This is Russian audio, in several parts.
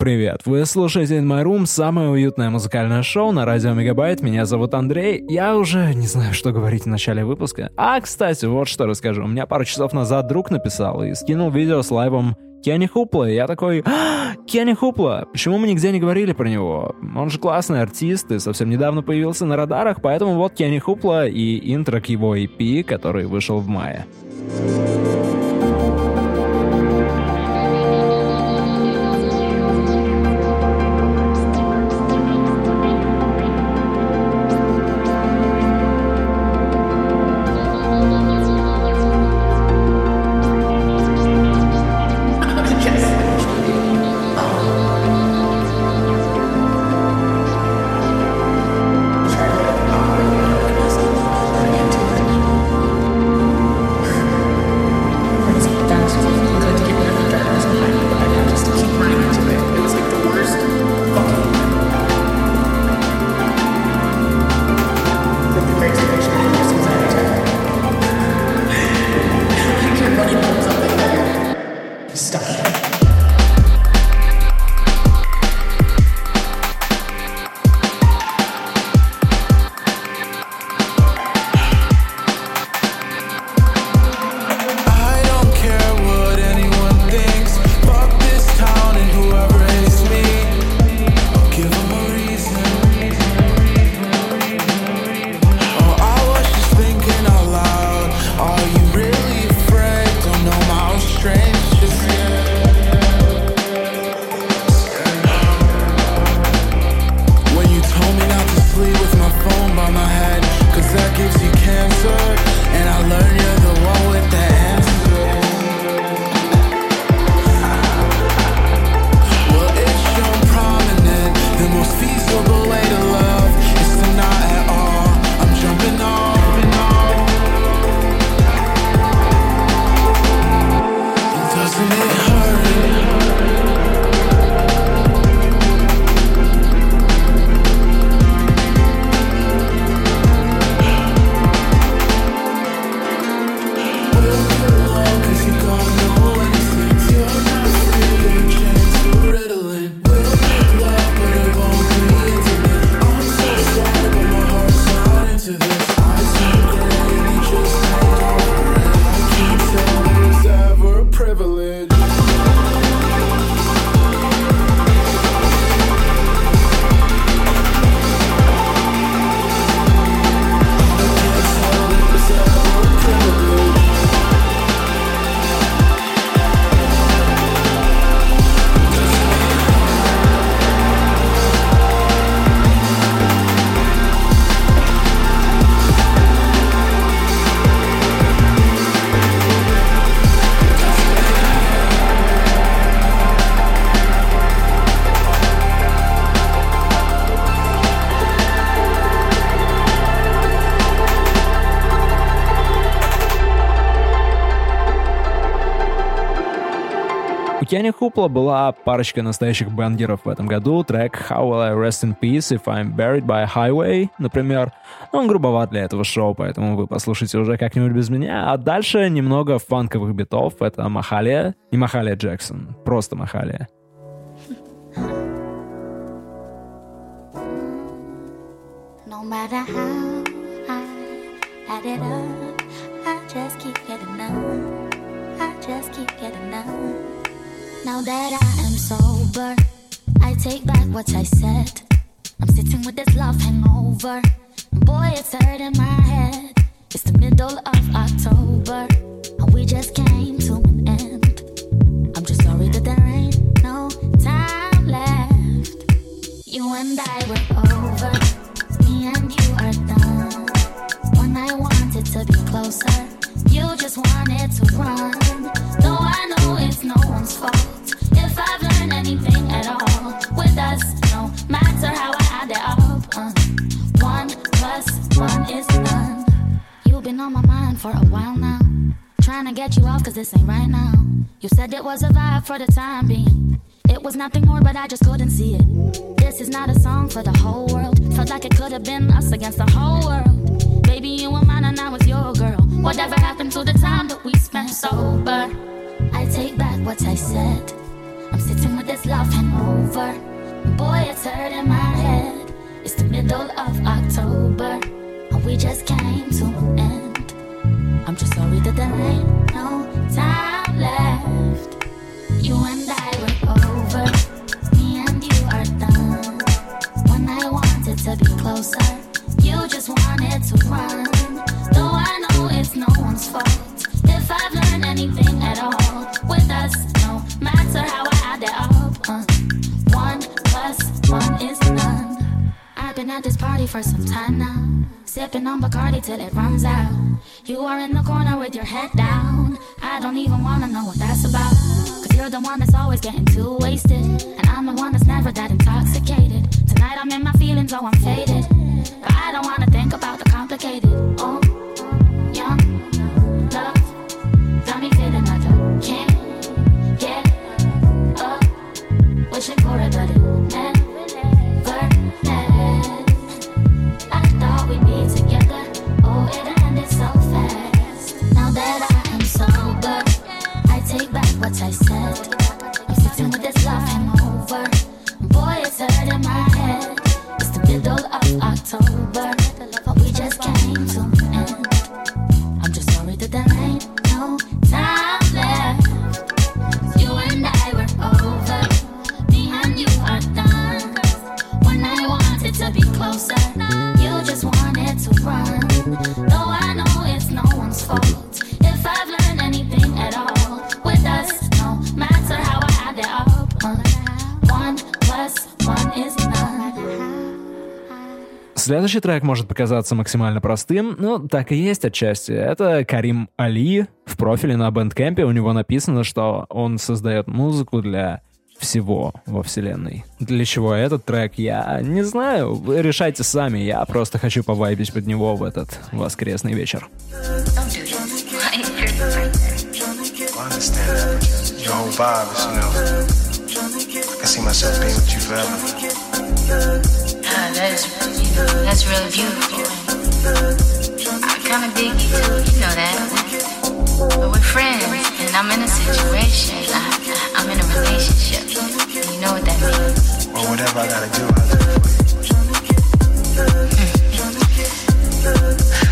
Привет, вы слушаете In My Room, самое уютное музыкальное шоу на радио Мегабайт. Меня зовут Андрей. Я уже не знаю, что говорить в начале выпуска. А, кстати, вот что расскажу. У меня пару часов назад друг написал и скинул видео с лайвом Кенни Хупла. И я такой, а, Кенни Хупла, почему мы нигде не говорили про него? Он же классный артист и совсем недавно появился на радарах, поэтому вот Кенни Хупла и интро к его EP, который вышел в мае. Кенни Хупла была парочка настоящих бенгеров в этом году. Трек How Will I Rest in Peace If I'm Buried by a Highway, например. Он грубоват для этого шоу, поэтому вы послушайте уже как-нибудь без меня. А дальше немного фанковых битов. Это Махалия. Не Махалия Джексон, просто Махалия. No matter how I add it up, I just keep getting numb. I just keep getting numb. Now that I am sober, I take back what I said. I'm sitting with this love hangover. Boy, it's hurting my head. It's the middle of October, and we just came to an end. I'm just sorry that there ain't no time left. You and I were over, me and you are done. When I wanted to be closer, you just wanted to run. for a while now. Trying to get you off, cause this ain't right now. You said it was a vibe for the time being. It was nothing more, but I just couldn't see it. This is not a song for the whole world. Felt like it could have been us against the whole world. Baby, you were mine and I was your girl. Whatever happened to the time that we spent sober? I take back what I said. I'm sitting with this love hangover. Boy, it's hurting my head. It's the middle of October. And we just came to an end. I'm just sorry that there ain't no time left. You and I were over, me and you are done. When I wanted to be closer, you just wanted to run. Though I know it's no one's fault. If I've learned anything at all, with us, no matter how I add it up, uh, one plus one is none. I've been at this party for some time now. Sipping on Bacardi till it runs out. You are in the corner with your head down. I don't even wanna know what that's about. Cause you're the one that's always getting too wasted. And I'm the one that's never that intoxicated. Tonight I'm in my feelings, oh, I'm faded. But I don't wanna think about the complicated. Oh, Следующий трек может показаться максимально простым, но так и есть отчасти. Это Карим Али. В профиле на Бендкэмпе у него написано, что он создает музыку для всего во вселенной. Для чего этот трек, я не знаю. Вы решайте сами, я просто хочу повайбить под него в этот воскресный вечер. Understand. Your see myself being with you forever. Ah, that is, that's really beautiful. I kind of dig you too, you know that. But we're friends, and I'm in a situation. I, I'm in a relationship. You know what that means. Well, whatever I gotta do, I'll do it for you. Mm.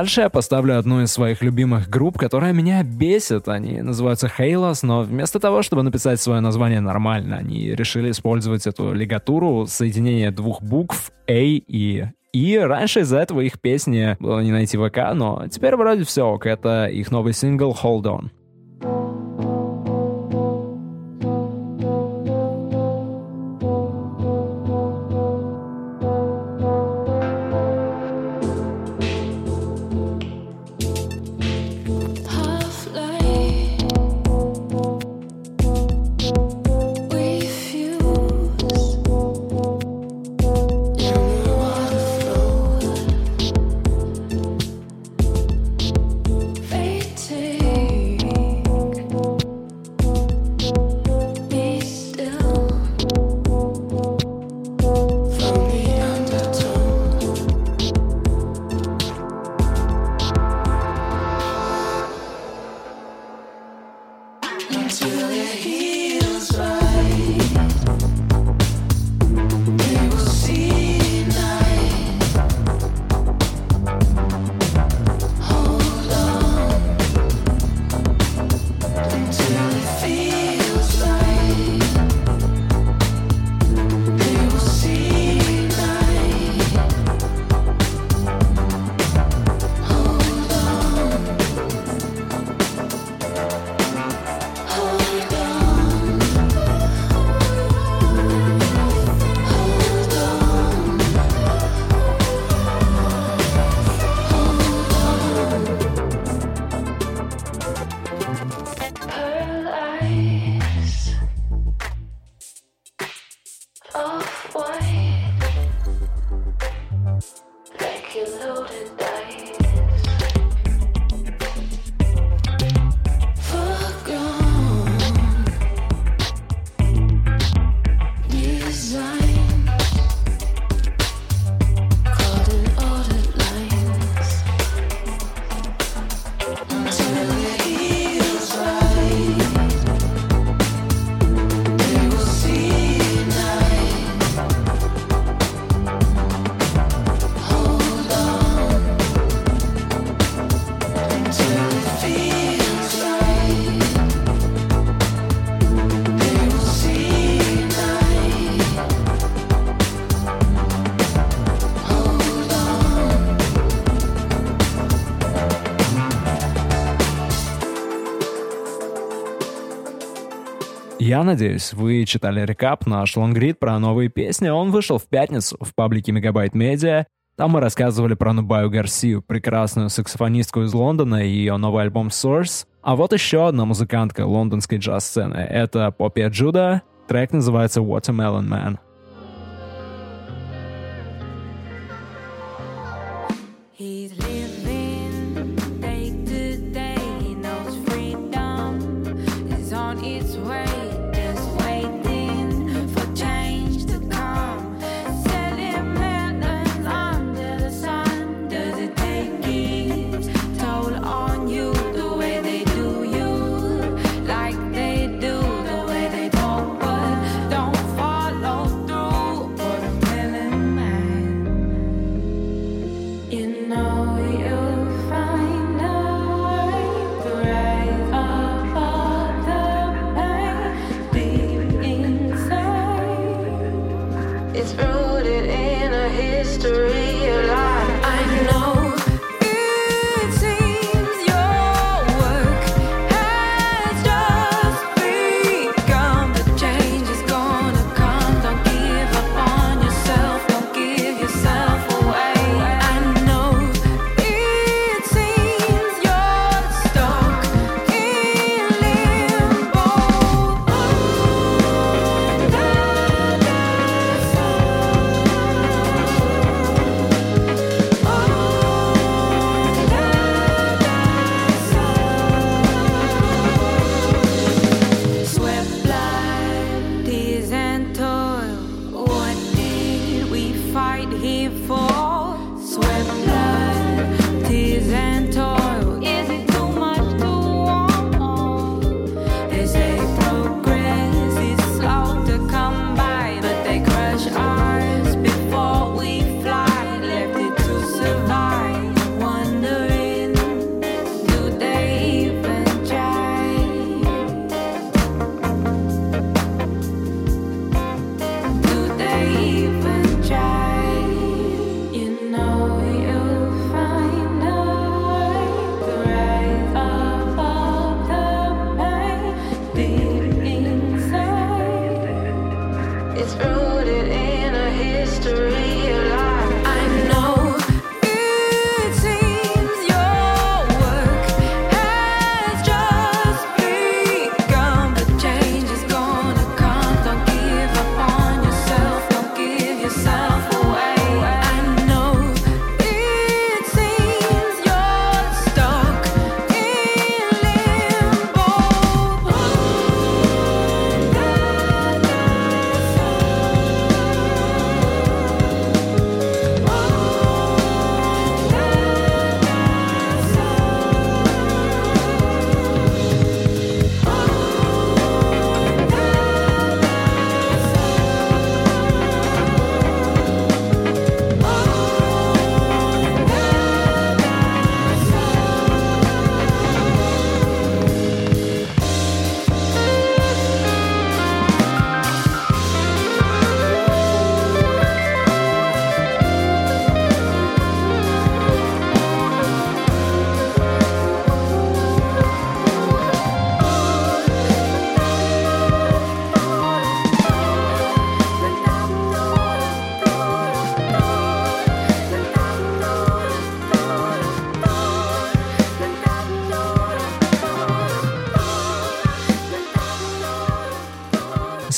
Дальше я поставлю одну из своих любимых групп, которая меня бесит. Они называются Halos, но вместо того, чтобы написать свое название нормально, они решили использовать эту лигатуру, соединение двух букв A и и раньше из-за этого их песни было не найти ВК, но теперь вроде все ок. Это их новый сингл «Hold On». Я надеюсь, вы читали рекап наш лонгрид про новые песни. Он вышел в пятницу в паблике Мегабайт Медиа. Там мы рассказывали про Нубаю Гарсию, прекрасную саксофонистку из Лондона и ее новый альбом Source. А вот еще одна музыкантка лондонской джаз-сцены. Это Поппи Джуда. Трек называется Watermelon Man. He's living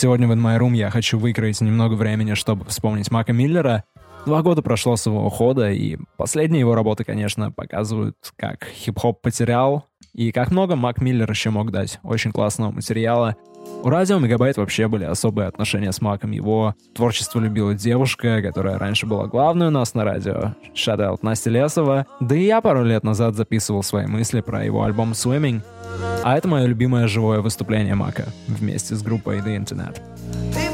Сегодня в In My Room я хочу выкроить немного времени, чтобы вспомнить Мака Миллера. Два года прошло с его ухода, и последние его работы, конечно, показывают, как хип-хоп потерял и как много Мак Миллер еще мог дать очень классного материала. У радио Мегабайт вообще были особые отношения с Маком. Его творчество любила девушка, которая раньше была главной у нас на радио. Шадаут Настя Лесова. Да и я пару лет назад записывал свои мысли про его альбом «Swimming», а это мое любимое живое выступление Мака вместе с группой The Internet. Ты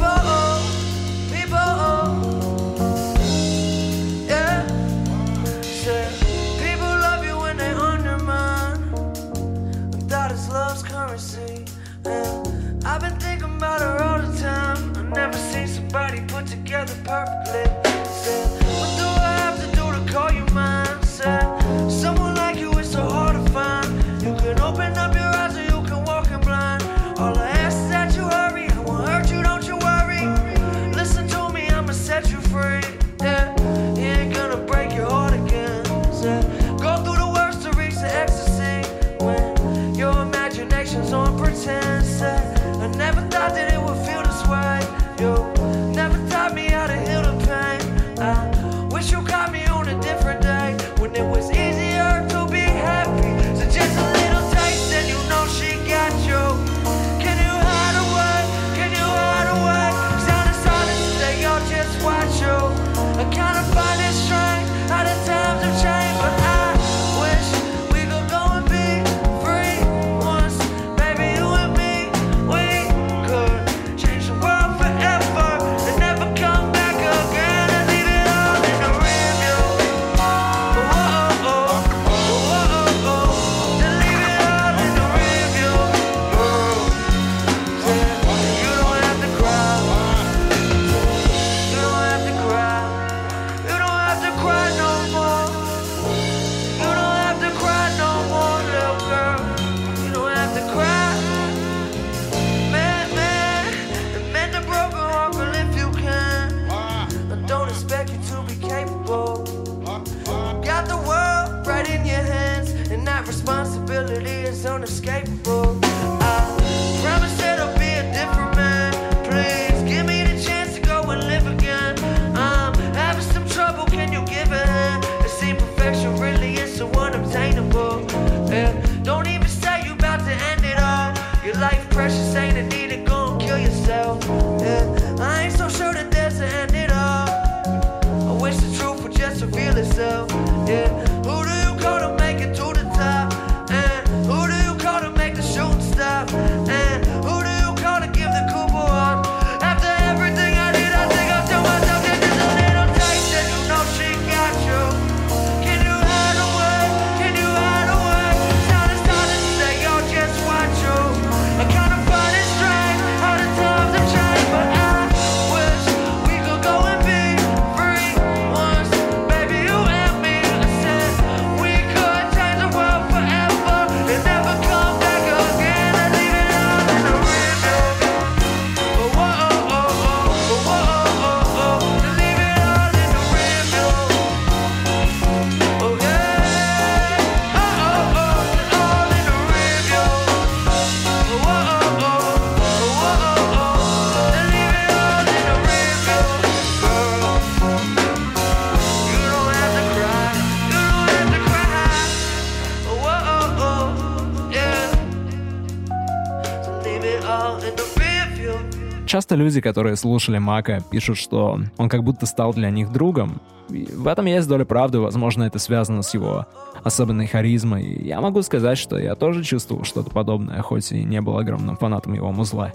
люди, которые слушали Мака, пишут, что он как будто стал для них другом. И в этом есть доля правды, возможно, это связано с его особенной харизмой. И я могу сказать, что я тоже чувствовал что-то подобное, хоть и не был огромным фанатом его музла.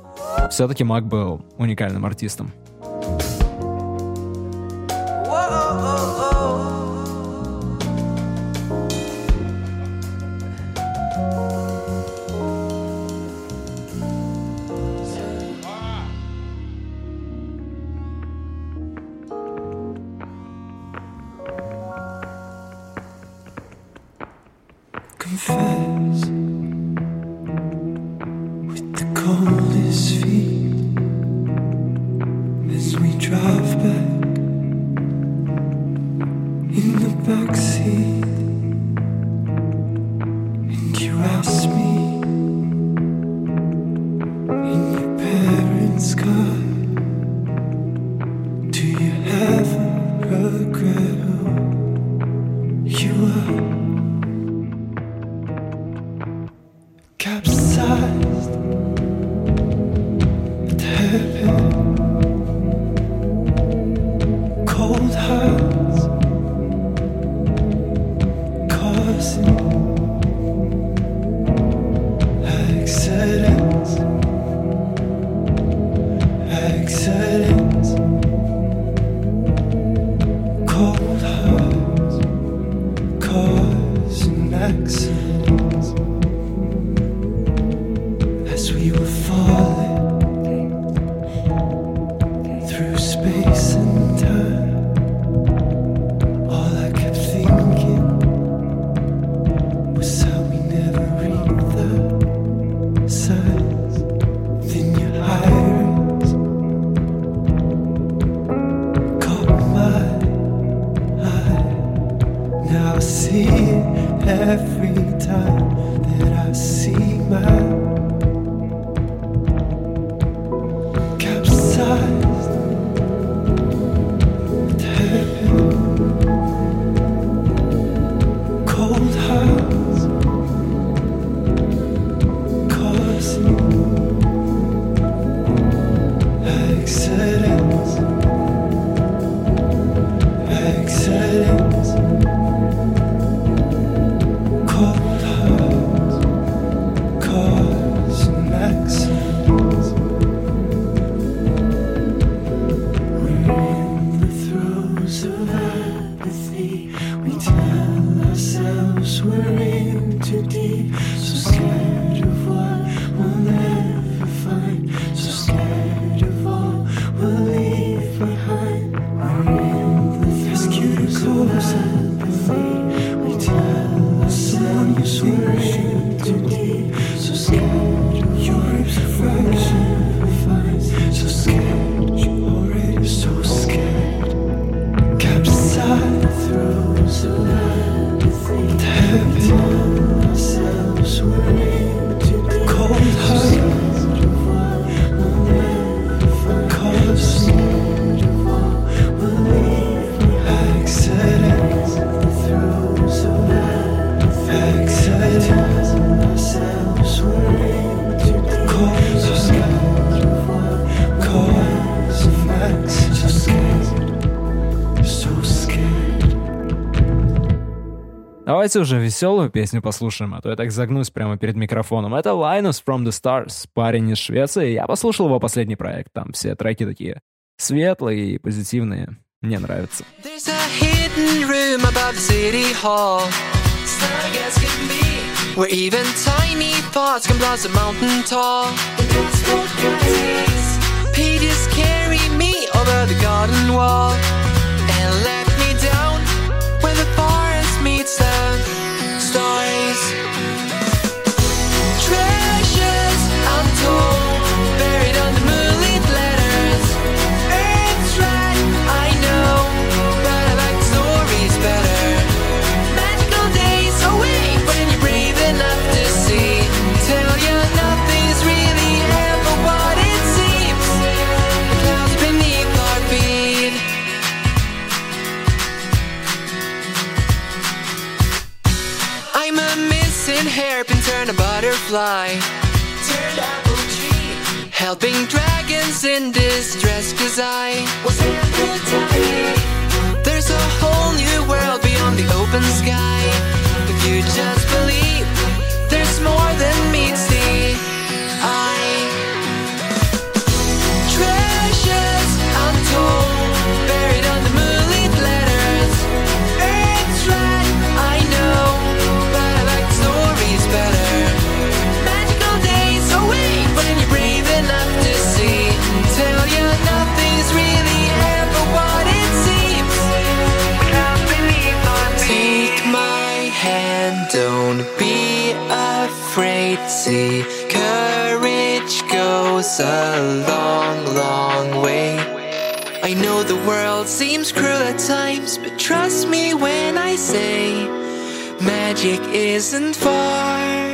Все-таки Мак был уникальным артистом. chasing Давайте уже веселую песню послушаем, а то я так загнусь прямо перед микрофоном. Это Linus from the Stars, парень из Швеции. Я послушал его последний проект, там все треки такие светлые и позитивные. Мне нравится. Where even tiny thoughts can blossom mountain tall. Pages carry me over the garden wall. noise. Treasures untold. say magic isn't far.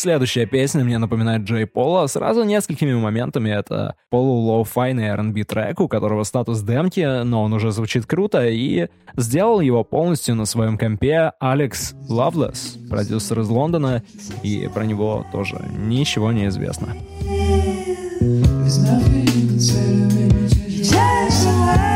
Следующая песня мне напоминает Джей Пола сразу несколькими моментами. Это полу-лоу-файный R&B трек, у которого статус демки, но он уже звучит круто, и сделал его полностью на своем компе Алекс Лавлес, продюсер из Лондона, и про него тоже ничего не известно. There's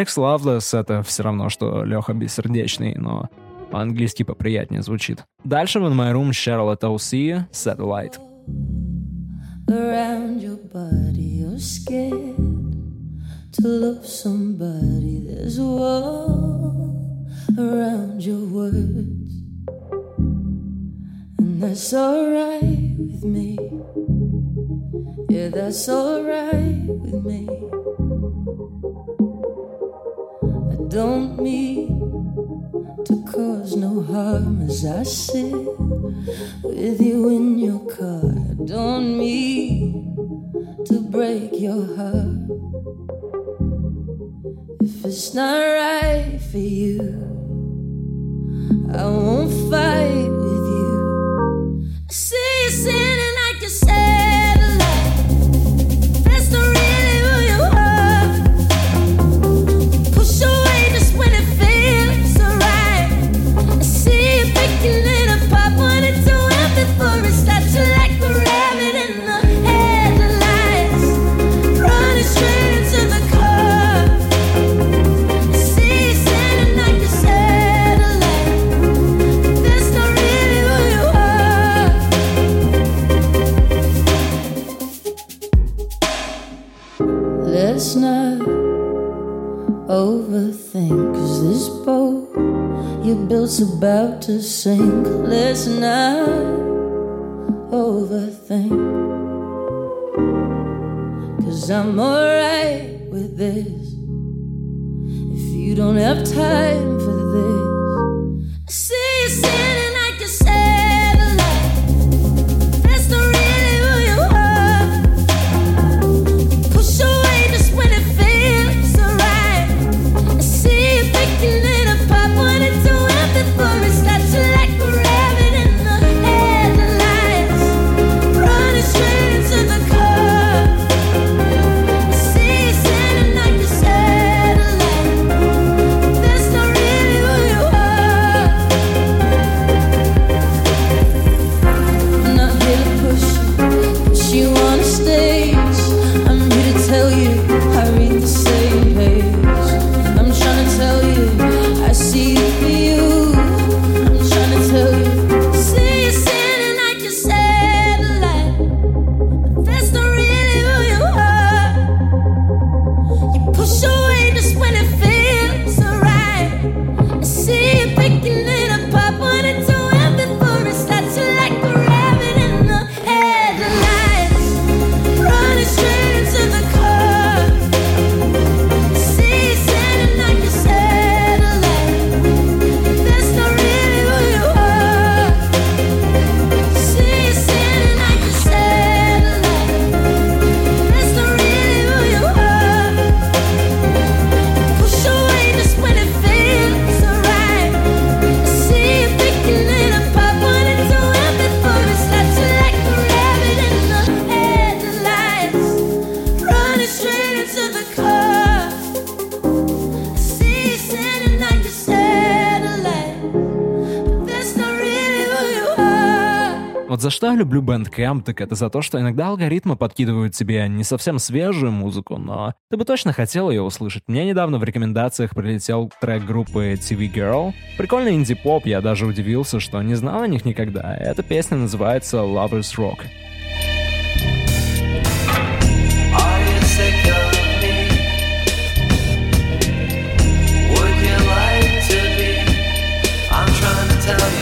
Алекс Лавлес — это все равно, что Леха Бессердечный, но по-английски поприятнее звучит. Дальше в In My Room Charlotte O.C. Satellite. Around your body you're scared To love somebody there's a wall Around your words And that's alright with me Yeah, that's alright with me don't mean to cause no harm as I sit with you in your car. I don't mean to break your heart. If it's not right for you, I won't fight with you. was about to sink. Let's not overthink. Cause I'm alright with this. If you don't have time for this, see, see. Что я люблю Bandcamp, так это за то, что иногда алгоритмы подкидывают тебе не совсем свежую музыку, но ты бы точно хотел ее услышать. Мне недавно в рекомендациях прилетел трек группы TV Girl. Прикольный инди-поп, я даже удивился, что не знал о них никогда. Эта песня называется Lover's Rock. Are you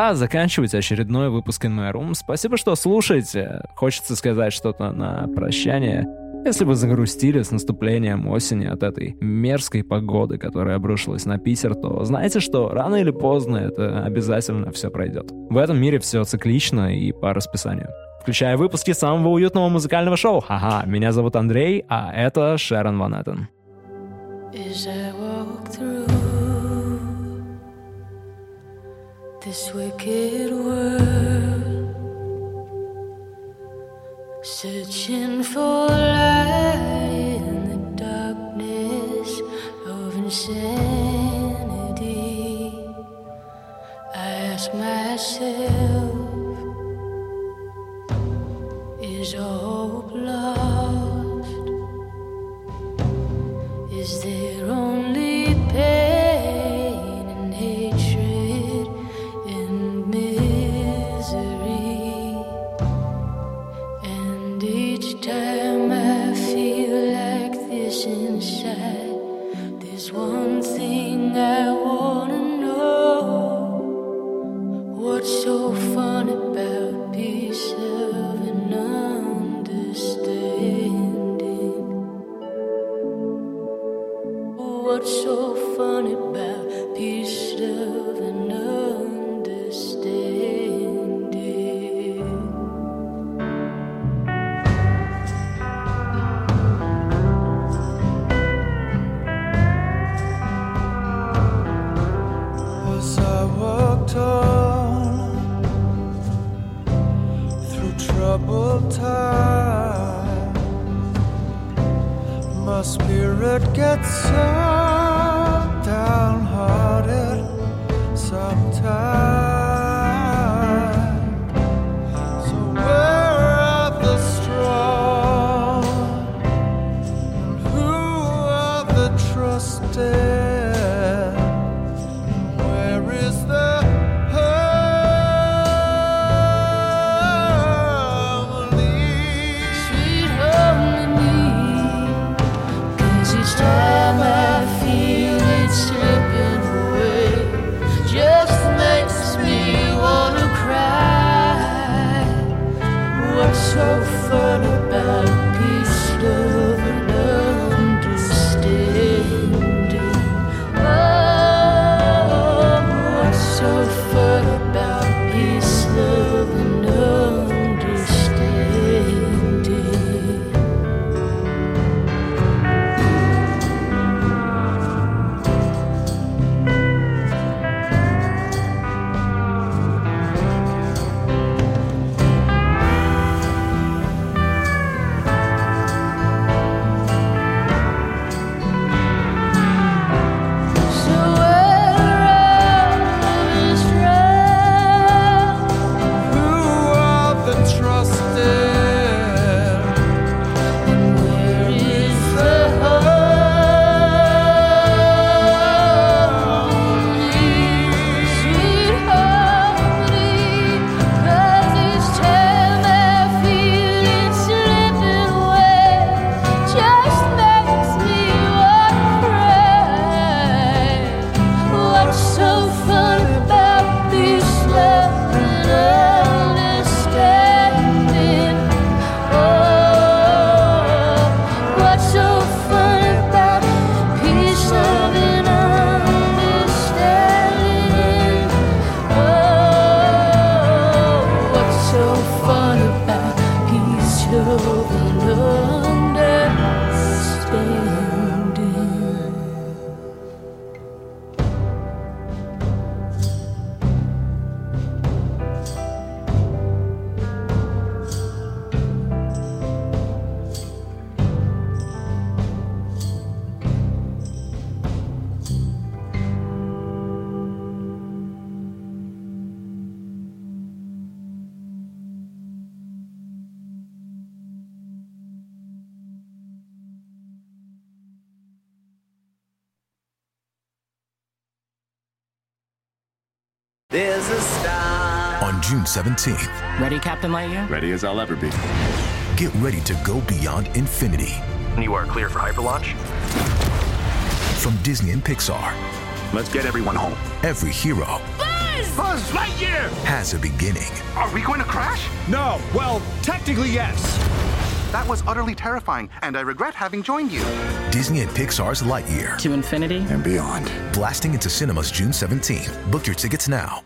Пора заканчивать очередной выпуск In My Room. Спасибо, что слушаете. Хочется сказать что-то на прощание. Если вы загрустили с наступлением осени от этой мерзкой погоды, которая обрушилась на Питер, то знаете, что рано или поздно это обязательно все пройдет. В этом мире все циклично и по расписанию. Включая выпуски самого уютного музыкального шоу. Ага, меня зовут Андрей, а это Шерон Ван Эттен. As I walk through this wicked world, searching for light in the darkness of insanity, I ask myself, is hope lost? Is there only June 17th, Ready, Captain Lightyear? Ready as I'll ever be. get ready to go beyond infinity You are clear for hyperlaunch. from Disney and Pixar. Let's get everyone home. Every hero Buzz Lightyear! has a beginning. Are we going to crash? No, well, technically yes. That was utterly terrifying, and I regret having joined you. Disney and Pixar's Lightyear, To infinity? And beyond. blasting into cinemas June 17th. Book your tickets now.